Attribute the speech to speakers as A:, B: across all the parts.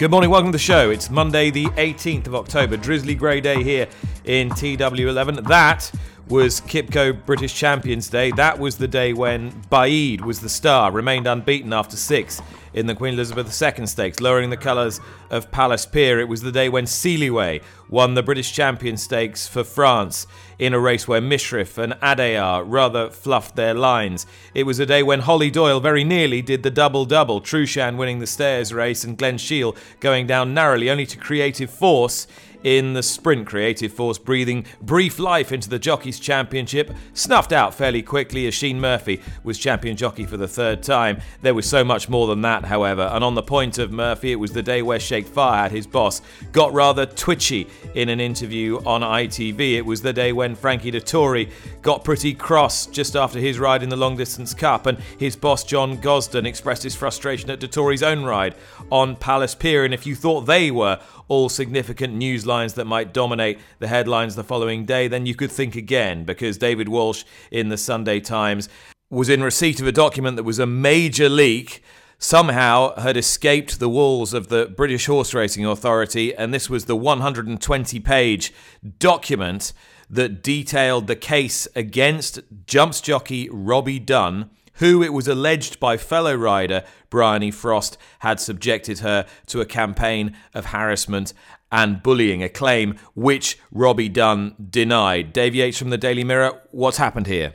A: Good morning, welcome to the show. It's Monday, the 18th of October, drizzly grey day here in TW11. That was Kipco British Champions Day. That was the day when Baaeed was the star, remained unbeaten after six in the Queen Elizabeth II Stakes, lowering the colours of Palace Pier. It was the day when Sealiway won the British Champion Stakes for France in a race where Mishrif and Adayar rather fluffed their lines. It was a day when Holly Doyle very nearly did the double double, Trueshan winning the stairs race and Glen Shiel going down narrowly, only to Creative Force in the sprint. Creative Force breathing brief life into the Jockeys Championship, snuffed out fairly quickly as Oisin Murphy was champion jockey for the third time. There was so much more than that, however, and on the point of Murphy, it was the day where Sheikh Fahad, his boss, got rather twitchy in an interview on ITV. It was the day when Frankie Dettori got pretty cross just after his ride in the Long Distance Cup, and his boss John Gosden expressed his frustration at Dettori's own ride on Palace Pier. And if you thought they were all significant news lines that might dominate the headlines the following day, then you could think again, because David Walsh in the Sunday Times was in receipt of a document that was a major leak somehow had escaped the walls of the British Horse Racing Authority, and this was the 120 page document that detailed the case against jumps jockey Robbie Dunn who it was alleged by fellow rider Bryony Frost had subjected her to a campaign of harassment and bullying, a claim which Robbie Dunn denied. Dave Yates from the Daily Mirror, what's happened here?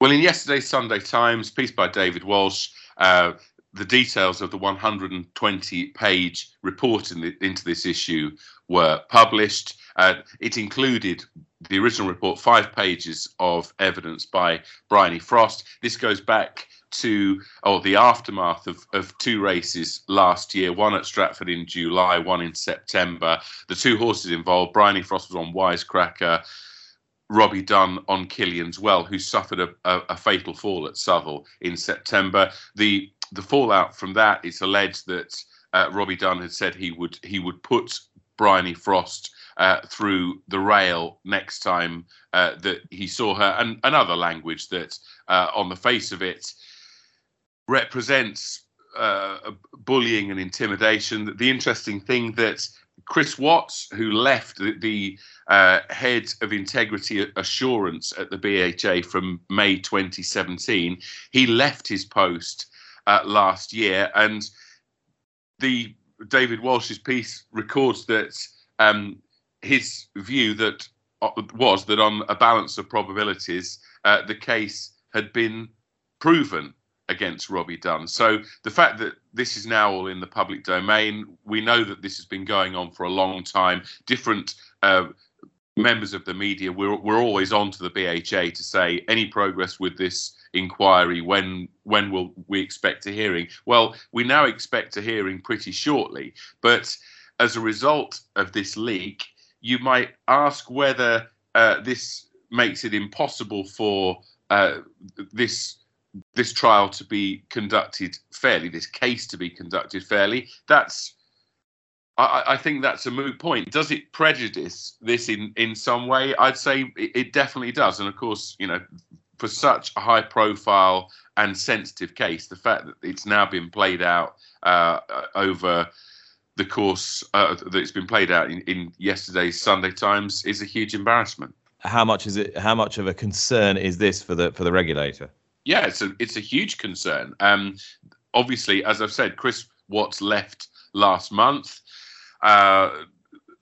B: Well, in yesterday's Sunday Times, piece by David Walsh, uh, the details of the 120 page report in the, into this issue were published. Uh, it included the original report, five pages of evidence by Bryony Frost. This goes back to oh the aftermath of, of two races last year, one at Stratford in July, one in September. The two horses involved, Bryony Frost was on Wisecracker, Robbie Dunn on Cillian's Well, who suffered a, a, a, fatal fall at Southwell in September. The the fallout from that, it's alleged that uh, Robbie Dunn had said he would he would put Bryony Frost uh, through the rail next time uh, that he saw her, and another language that, uh, on the face of it, represents uh, bullying and intimidation. The interesting thing that Chris Watts, who left the, the uh, head of integrity assurance at the BHA from May 2017, he left his post uh, last year, and the David Walsh's piece records that um, his view that uh, was that on a balance of probabilities, uh, the case had been proven against Robbie Dunn. So the fact that this is now all in the public domain, we know that this has been going on for a long time. Different uh, members of the media, we're, we're always on to the BHA to say any progress with this inquiry when when will we expect a hearing well we now expect a hearing pretty shortly but as a result of this leak you might ask whether uh, this makes it impossible for uh, this this trial to be conducted fairly, this case to be conducted fairly. That's I, I, think that's a moot point. Does it prejudice this in, in some way? I'd say it, it definitely does. And of course, you know, for such a high profile and sensitive case, the fact that it's now been played out uh, over the course uh, that's been played out in, in yesterday's Sunday Times is a huge embarrassment.
A: How much is it? How much of a concern is this for the for the regulator?
B: Yeah, it's a it's a huge concern. Um, obviously, as I've said, Chris Watts left last month. Uh,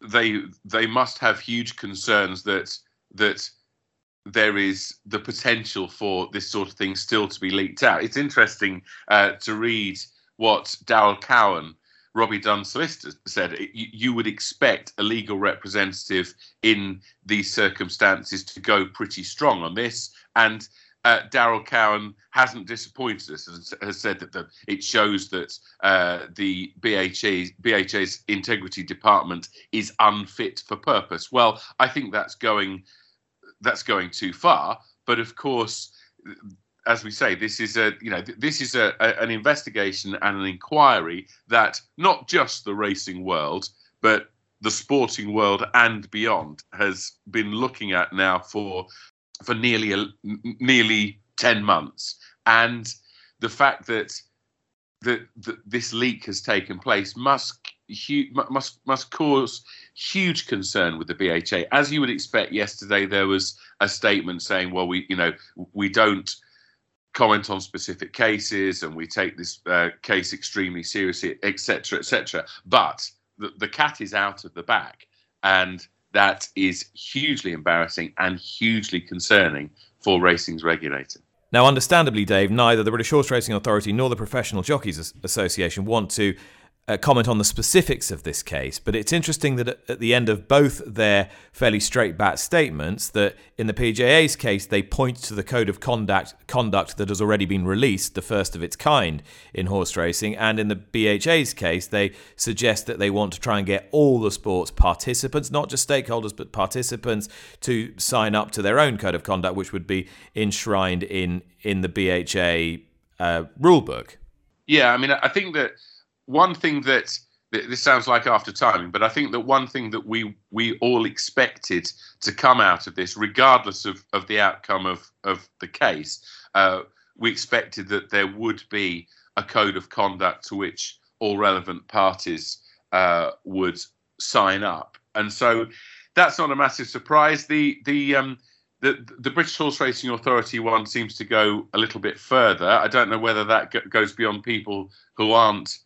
B: they they must have huge concerns that that there is the potential for this sort of thing still to be leaked out. It's interesting uh, to read what Daryl Cowan Robbie Dunn solicitor said, you, you would expect a legal representative in these circumstances to go pretty strong on this. And uh, Daryl Cowan hasn't disappointed us and has said that the, it shows that uh, the BHA, BHA's integrity department is unfit for purpose. Well, I think that's going that's going too far. But of course, as we say, this is a you know this is a, a, an investigation and an inquiry that not just the racing world, but the sporting world and beyond has been looking at now for for nearly nearly 10 months. And the fact that that, that this leak has taken place must must must cause huge concern with the BHA as you would expect yesterday there was a statement saying well we you know we don't comment on specific cases and we take this uh, case extremely seriously etc etc but the, the cat is out of the bag and that is hugely embarrassing and hugely concerning for racing's regulator.
A: Now, understandably, Dave, neither the British Horse Racing Authority nor the Professional Jockeys Association want to uh, comment on the specifics of this case, but it's interesting that at the end of both their fairly straight bat statements, that in the PJA's case they point to the code of conduct conduct that has already been released, the first of its kind in horse racing, and in the BHA's case they suggest that they want to try and get all the sports participants, not just stakeholders but participants, to sign up to their own code of conduct, which would be enshrined in in the BHA uh, rulebook.
B: Yeah, I mean, I think that one thing that this sounds like after timing, but I think that one thing that we we all expected to come out of this, regardless of, of the outcome of, of the case, uh, we expected that there would be a code of conduct to which all relevant parties uh, would sign up, and so that's not a massive surprise. The the um, the, the British Horse Racing Authority one seems to go a little bit further. I don't know whether that goes beyond people who aren't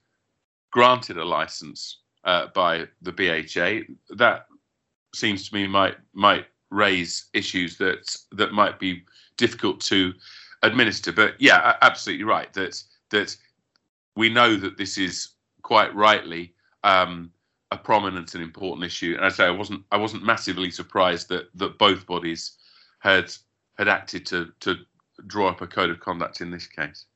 B: granted a license uh, by the BHA, that seems to me might might raise issues that that might be difficult to administer. But yeah, absolutely right that that we know that this is quite rightly um, a prominent and important issue. And I say I wasn't I wasn't massively surprised that that both bodies had had acted to to draw up a code of conduct in this case.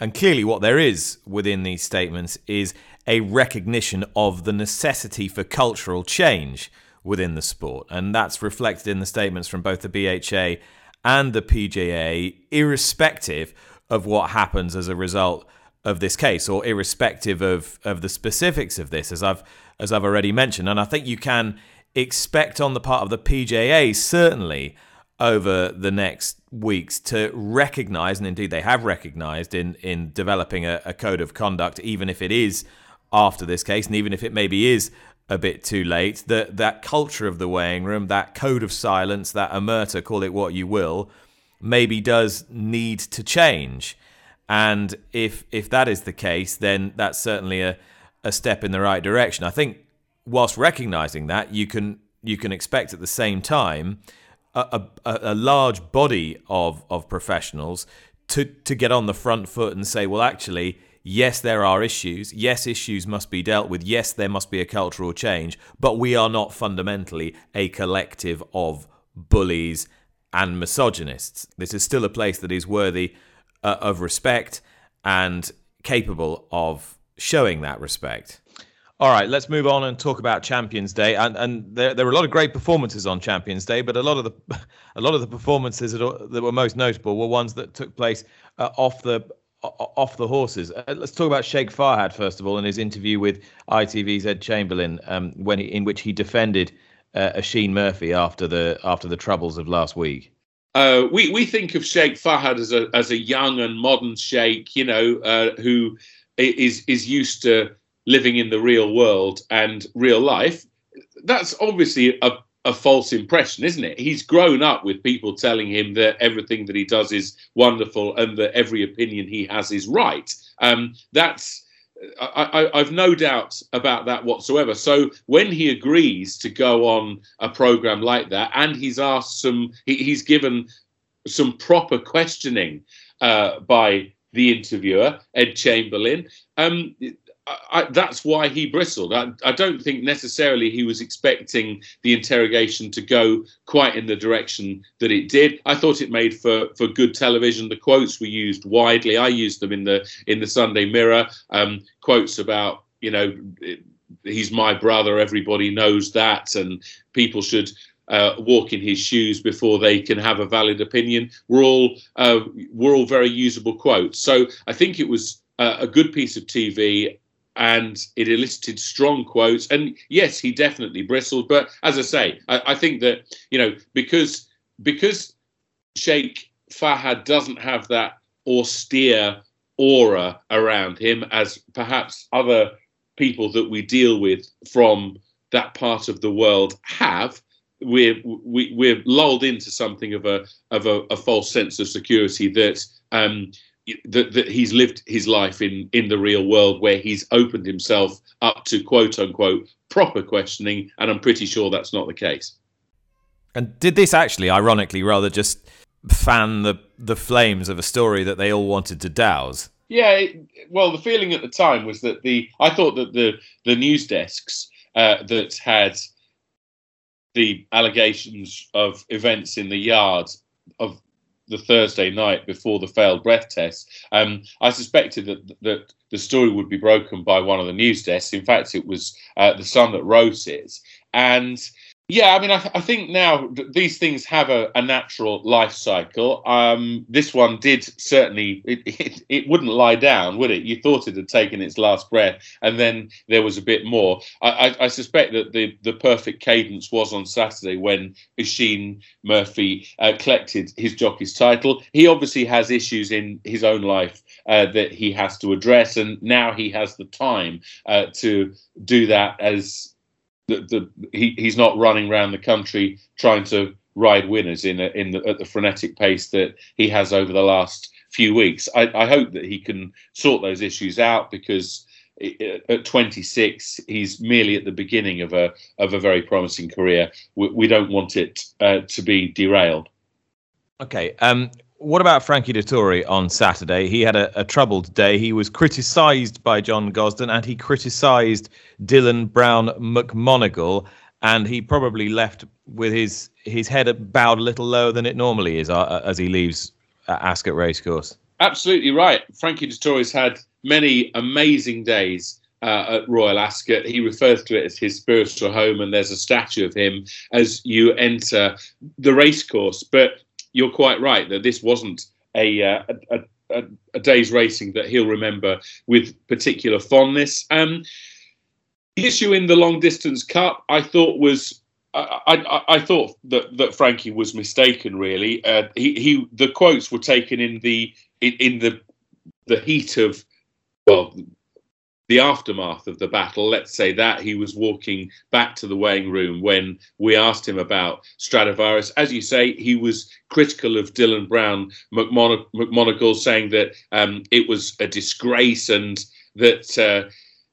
A: And clearly, what there is within these statements is a recognition of the necessity for cultural change within the sport. And that's reflected in the statements from both the BHA and the PJA, irrespective of what happens as a result of this case, or irrespective of, of the specifics of this, as I've as I've already mentioned. And I think you can expect on the part of the PJA certainly over the next weeks to recognize, and indeed they have recognized in, in developing a, a, code of conduct, even if it is after this case, and even if it maybe is a bit too late, that that culture of the weighing room, that code of silence, that omerta, call it what you will, maybe does need to change. And if if that is the case, then that's certainly a, a step in the right direction. I think whilst recognizing that, you can you can expect at the same time a, a, a large body of, of professionals to, to get on the front foot and say, well, actually, yes, there are issues. Yes, issues must be dealt with. Yes, there must be a cultural change. But we are not fundamentally a collective of bullies and misogynists. This is still a place that is worthy uh, of respect and capable of showing that respect. All right, let's move on and talk about Champions Day. And and there there were a lot of great performances on Champions Day, but a lot of the a lot of the performances that, that were most notable were ones that took place uh, off the off the horses. Uh, let's talk about Sheikh Fahad first of all, in his interview with ITV's Ed Chamberlain, um, when he, in which he defended uh, Oisin Murphy after the after the troubles of last week.
B: Uh, we we think of Sheikh Fahad as a as a young and modern sheikh, you know, uh, who is is used to living in the real world and real life, that's obviously a, a false impression, isn't it? He's grown up with people telling him that everything that he does is wonderful and that every opinion he has is right. Um, that's I, have no doubt about that whatsoever. So when he agrees to go on a program like that, and he's asked some, he, he's given some proper questioning uh, by the interviewer, Ed Chamberlain. Um, I, that's why he bristled. I, I, don't think necessarily he was expecting the interrogation to go quite in the direction that it did. I thought it made for, for good television. The quotes were used widely. I used them in the in the Sunday Mirror. Um, quotes about you know he's my brother. Everybody knows that, and people should uh, walk in his shoes before they can have a valid opinion. We're all uh, we're all very usable quotes. So I think it was uh, a good piece of TV and it elicited strong quotes. And yes, he definitely bristled. But as I say, I, I think that you know because because Sheikh Fahad doesn't have that austere aura around him as perhaps other people that we deal with from that part of the world have we're we, are we are lulled into something of a of a, a false sense of security that um, that, that he's lived his life in in the real world where he's opened himself up to quote unquote proper questioning and i'm pretty sure that's not the case.
A: And did this actually ironically rather just fan the the flames of a story that they all wanted to douse?
B: Yeah it, well the feeling at the time was that the i thought that the the news desks uh, that had the allegations of events in the yard of the Thursday night before the failed breath test, um, I suspected that that the story would be broken by one of the news desks. In fact, it was uh, the Sun that wrote it, and yeah, I mean, I, I think now these things have a, a natural life cycle. Um, this one did certainly, it, it, it, wouldn't lie down, would it? You thought it had taken its last breath, and then there was a bit more. I, I, I suspect that the, the perfect cadence was on Saturday when Oisin Murphy uh, collected his jockey's title. He obviously has issues in his own life uh, that he has to address, and now he has the time uh, to do that as the, the he, he's not running around the country trying to ride winners in a, in the, at the frenetic pace that he has over the last few weeks. I, I hope that he can sort those issues out because at 26 he's merely at the beginning of a of a very promising career. We, we don't want it uh, to be derailed.
A: Okay. Um, what about Frankie Dettori on Saturday? He had a, a troubled day. He was criticised by John Gosden and he criticised Dylan Brown McMonagle, and he probably left with his his head bowed a little lower than it normally is uh, as he leaves Ascot Racecourse.
B: Absolutely right. Frankie Dettori's had many amazing days uh, at Royal Ascot. He refers to it as his spiritual home, and there's a statue of him as you enter the racecourse. But you're quite right that this wasn't a, uh, a, a, a, day's racing that he'll remember with particular fondness. Um, the issue in the long distance cup, I thought was. I, I, I thought that, that Frankie was mistaken. Really, uh, he, he the quotes were taken in the in, in the the heat of well the aftermath of the battle, let's say that he was walking back to the weighing room when we asked him about Stradivarius. As you say, he was critical of Dylan Brown McMonagle, saying that um, it was a disgrace and that. Uh,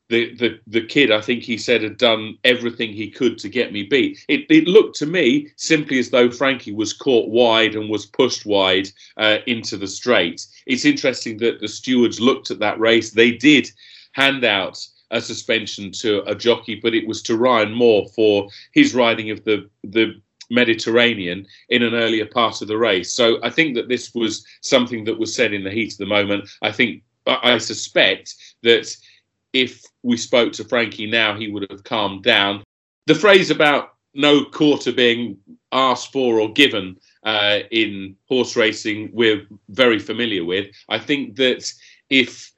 B: the, the, the kid, I think he said, had done everything he could to get me beat. It, it looked to me simply as though Frankie was caught wide and was pushed wide uh, into the straight. It's interesting that the stewards looked at that race. They did hand out a suspension to a jockey, but it was to Ryan Moore for his riding of the the Mediterranean in an earlier part of the race. So I think that this was something that was said in the heat of the moment. I think I suspect that if we spoke to Frankie now, he would have calmed down. The phrase about no quarter being asked for or given uh, in horse racing, we're very familiar with. I think that if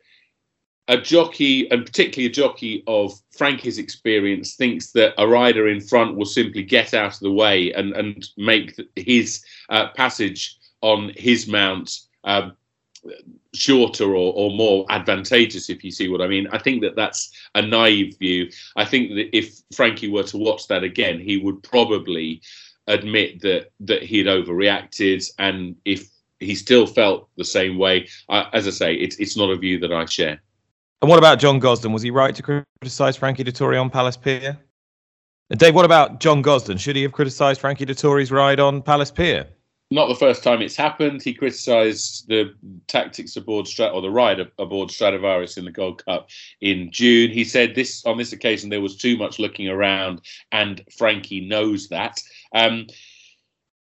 B: a jockey, and particularly a jockey of Frankie's experience, thinks that a rider in front will simply get out of the way and, and make his uh, passage on his mount uh, shorter or, or more advantageous, if you see what I mean. I think that that's a naive view. I think that if Frankie were to watch that again, he would probably admit that that he'd overreacted, and if he still felt the same way, as I say, it's it's not a view that I share.
A: And what about John Gosden? Was he right to criticise Frankie Dettori on Palace Pier? And Dave, what about John Gosden? Should he have criticised Frankie Dettori's ride on Palace Pier?
B: not the first time it's happened. He criticised the tactics aboard Strat or the ride aboard Stradivarius in the Gold Cup in June. He said this on this occasion there was too much looking around, and Frankie knows that. Um,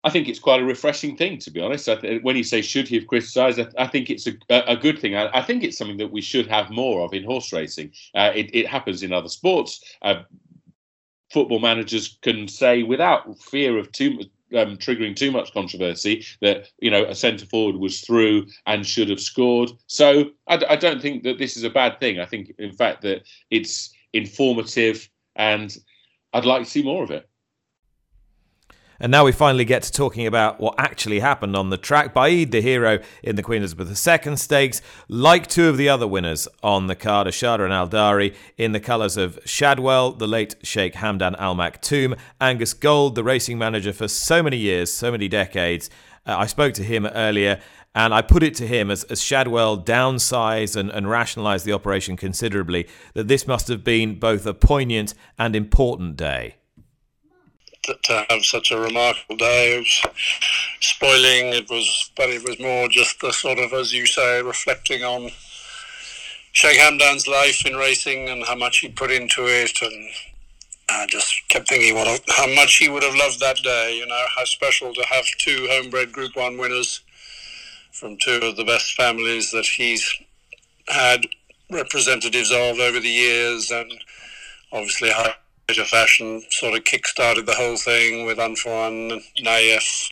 B: I think it's quite a refreshing thing, to be honest. Th- when you say should he have criticised, I, I, think it's a, a good thing. I, I, think it's something that we should have more of in horse racing. Uh, it, it, happens in other sports. Uh, football managers can say without fear of too um, triggering too much controversy that you know a centre forward was through and should have scored. So I, I don't think that this is a bad thing. I think, in fact, that it's informative, and I'd like to see more of it.
A: And now we finally get to talking about what actually happened on the track. Baaeed, the hero in the Queen Elizabeth II Stakes, like two of the other winners on the card, Eshaada and Aldaary, in the colours of Shadwell, the late Sheikh Hamdan Al Maktoum, Angus Gold, the racing manager for so many years, so many decades. Uh, I spoke to him earlier. And I put it to him as, as Shadwell downsized and, and rationalised the operation considerably that this must have been both a poignant and important day
C: to uh, have such a remarkable day. Was spoiling. It was, but it was more just the sort of, as you say, reflecting on Sheikh Hamdan's life in racing and how much he put into it, and I just kept thinking what how much he would have loved that day. You know how special to have two homebred Group One winners from two of the best families that he's had representatives of over the years, and obviously how fashion sort of kick-started the whole thing with Unfuwain, Nayef,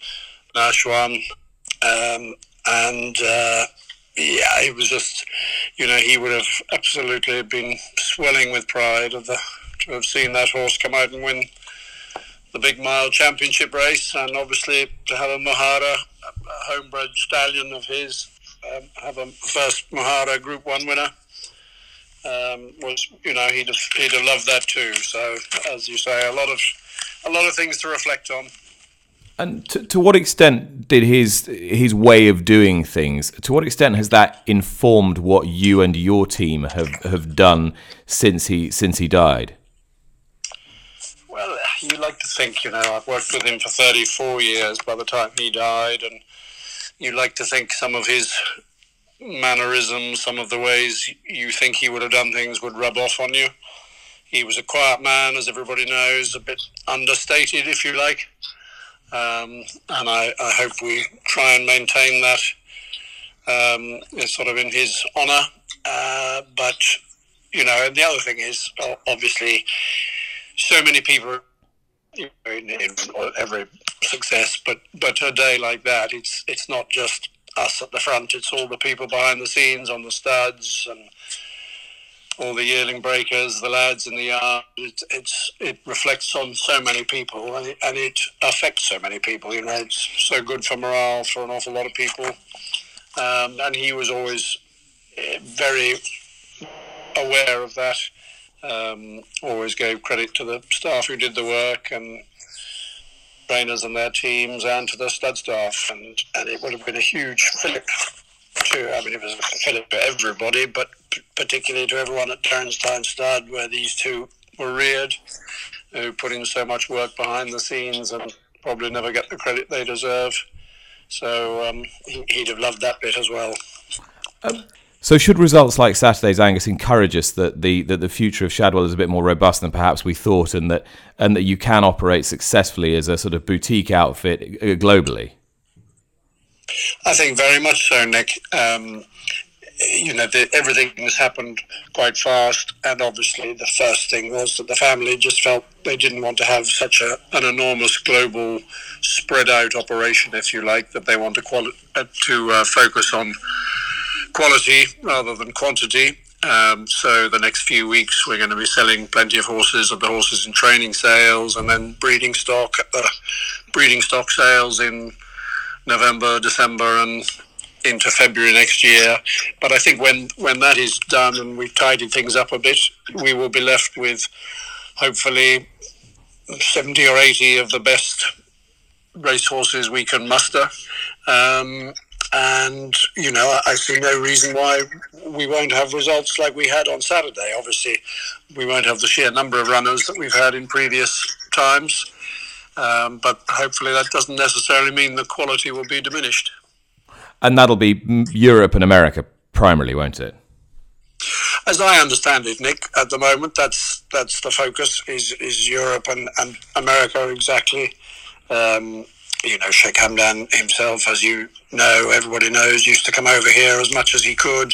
C: Nashwan, um, and uh, yeah, it was just, you know, he would have absolutely been swelling with pride of the to have seen that horse come out and win the big mile championship race, and obviously to have a Muhaarar, a homebred stallion of his, um, have a first Muhaarar Group One winner um, was you know he'd have, he'd have loved that too. So as you say, a lot of a lot of things to reflect on.
A: And to, to what extent did his his way of doing things? To what extent has that informed what you and your team have, have done since he since he died?
C: Well, you like to think, you know, I've worked with him for 34 years by the time he died, and you like to think some of his mannerisms, some of the ways you think he would have done things would rub off on you. He was a quiet man, as everybody knows, a bit understated, if you like. Um, and I, I, hope we try and maintain that um, sort of in his honour. Uh, but, you know, and the other thing is, obviously, so many people in, in every success, but but a day like that, it's it's not just us at the front. It's all the people behind the scenes on the studs and all the yearling breakers, the lads in the yard. It, it's it reflects on so many people and it, and it affects so many people. You know, it's so good for morale for an awful lot of people. Um, and he was always eh, very aware of that. Um, always gave credit to the staff who did the work and trainers and their teams and to the stud staff. And, and it would have been a huge fillip to, I mean, it was a fillip for everybody, but particularly to everyone at Derrinstown Stud, where these two were reared, who put in so much work behind the scenes and probably never get the credit they deserve. So um, he'd have loved that bit as well.
A: Um, so, should results like Saturday's Angus encourage us that the that the future of Shadwell is a bit more robust than perhaps we thought, and that and that you can operate successfully as a sort of boutique outfit uh, globally?
C: I think very much so, Nick. Um, you know, the, everything has happened quite fast, and obviously the first thing was that the family just felt they didn't want to have such a, an enormous global spread out operation, if you like, that they want to quali- uh, to uh, focus on quality rather than quantity. Um, so the next few weeks we're going to be selling plenty of horses of the horses in training sales and then breeding stock the breeding stock sales in November, December and into February next year. But I think when, when that is done and we've tidied things up a bit, we will be left with hopefully 70 or 80 of the best racehorses we can muster. Um, and you know I see no reason why we won't have results like we had on Saturday. Obviously, we won't have the sheer number of runners that we've had in previous times, Um, but hopefully that doesn't necessarily mean the quality will be diminished.
A: And that'll be Europe and America primarily, won't it?
C: As I understand it, Nick, at the moment that's that's the focus is is Europe and, and America exactly. Um, you know, Sheikh Hamdan himself, as you know, everybody knows, used to come over here as much as he could.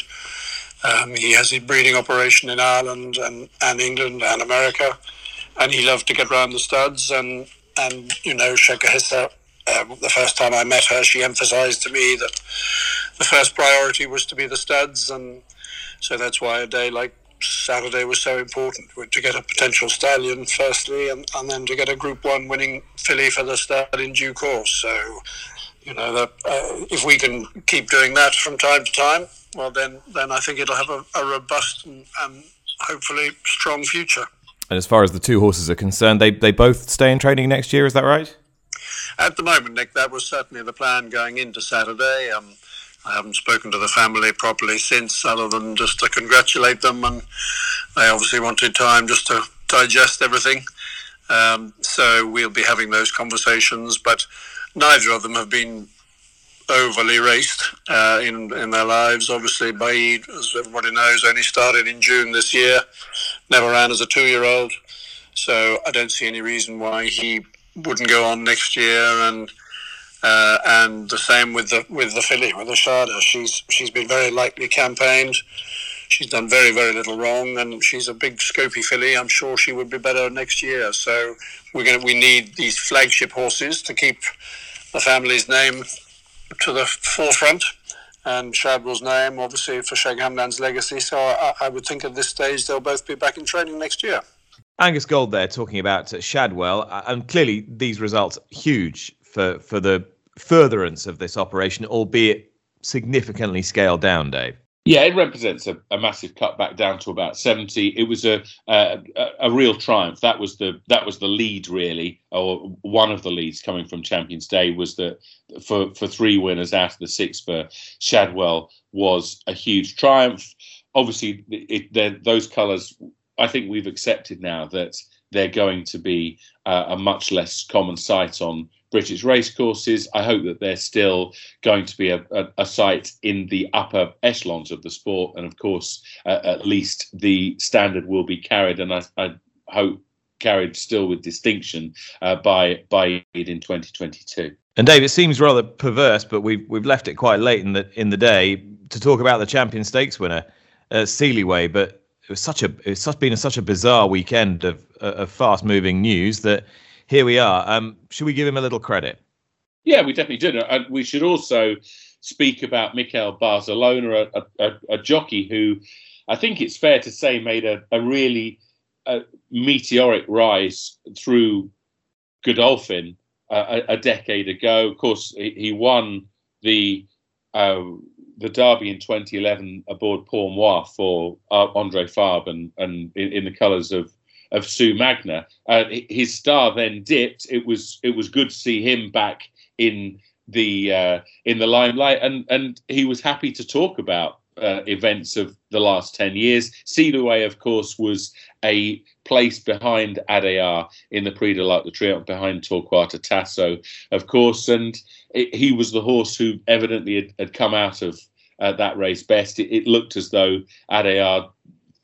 C: Um, he has a breeding operation in Ireland and, and England and America, and he loved to get round the studs. And, and you know, Sheikh Hissa, uh, the first time I met her, she emphasized to me that the first priority was to be the studs. And so that's why a day like Saturday was so important to get a potential stallion firstly, and, and then to get a Group One winning filly for the stud in due course. So, you know, that, uh, if we can keep doing that from time to time, well, then then I think it'll have a, a robust and, and hopefully strong future.
A: And as far as the two horses are concerned, they they both stay in training next year. Is that right?
C: At the moment, Nick, that was certainly the plan going into Saturday. Um, I haven't spoken to the family properly since, other than just to congratulate them, and they obviously wanted time just to digest everything. Um, so we'll be having those conversations, but neither of them have been overly raced uh, in in their lives. Obviously, Baaeed, as everybody knows, only started in June this year. Never ran as a two-year-old, so I don't see any reason why he wouldn't go on next year. And uh, and the same with the with the filly with Eshaada. She's she's been very lightly campaigned. She's done very very little wrong, and she's a big scopy filly. I'm sure she would be better next year. So we're going we need these flagship horses to keep the family's name to the forefront. And Shadwell's name, obviously, for Sheikh Hamdan's legacy. So I, I would think at this stage they'll both be back in training next year.
A: Angus Gold there talking about Shadwell, uh, and clearly these results huge for for the furtherance of this operation, albeit significantly scaled down, Dave.
B: Yeah, it represents a, a, massive cutback down to about seventy. It was a, a, a real triumph. That was the that was the lead really, or one of the leads coming from Champions Day was that for for three winners out of the six for Shadwell was a huge triumph. Obviously, it, those colours. I think we've accepted now that they're going to be uh, a much less common sight on British racecourses. I hope that they're still going to be a, a, a sight in the upper echelons of the sport, and of course, uh, at least the standard will be carried, and I, I hope carried still with distinction uh, by by in 2022.
A: And Dave, it seems rather perverse, but we've we've left it quite late in the in the day to talk about the Champion Stakes winner, uh, Sealy But it was such a it's such been a, such a bizarre weekend of of fast moving news that here we are. Um, should we give him a little credit?
B: Yeah, we definitely do. And we should also speak about Mickael Barzalona, a, a, a, jockey who I think it's fair to say made a, a really meteoric rise through Godolphin uh, a, decade ago. Of course, he, won the uh, the Derby in 2011 aboard Pour Moi for uh, Andre Fabre and, and in, in the colours of of Sue Magnier. Uh, his star then dipped. It was it was good to see him back in the uh, in the limelight, and and he was happy to talk about uh, events of the last 10 years. Sealiway, of course, was a place behind Adayar in the Prix de l'Arc de Triomphe, behind Torquato Tasso, of course, and it, he was the horse who evidently had, had come out of uh, that race best. It, it, looked as though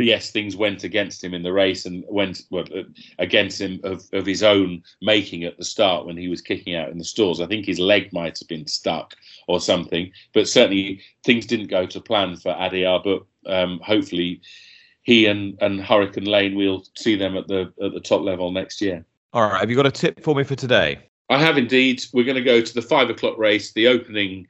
B: Adayar yes, things went against him in the race and went well, uh, against him of, of his own making at the start when he was kicking out in the stalls. I think his leg might have been stuck or something, but certainly things didn't go to plan for Adayar. But um, hopefully, he and, and Hurricane Lane, we'll see them at the at the top level next year.
A: All right, have you got a tip for me for today?
B: I have indeed. We're going to go to the five o'clock race, the opening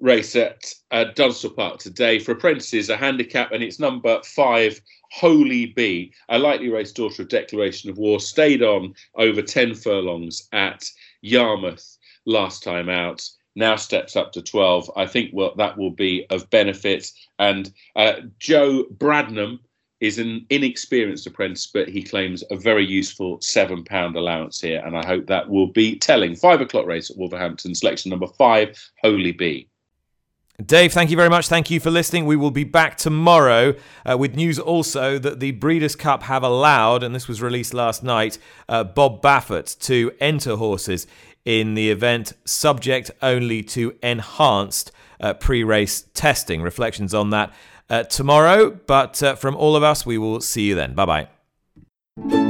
B: race at uh, Dunstall Park today for apprentices, a handicap, and it's number five, Holy Bee, a lightly raced daughter of Declaration of War, stayed on over 10 furlongs at Yarmouth last time out. Now steps up to 12. I think well, that will be of benefit. And uh, Joe Bradnam is an inexperienced apprentice, but he claims a very useful £7 allowance here. And I hope that will be telling. Five o'clock race at Wolverhampton, selection number five, Holy Bee.
A: Dave, thank you very much. Thank you for listening. We will be back tomorrow uh, with news also that the Breeders' Cup have allowed, and this was released last night, uh, Bob Baffert to enter horses in the event, subject only to enhanced uh, pre race testing. Reflections on that uh, tomorrow, but uh, from all of us, we will see you then. Bye bye.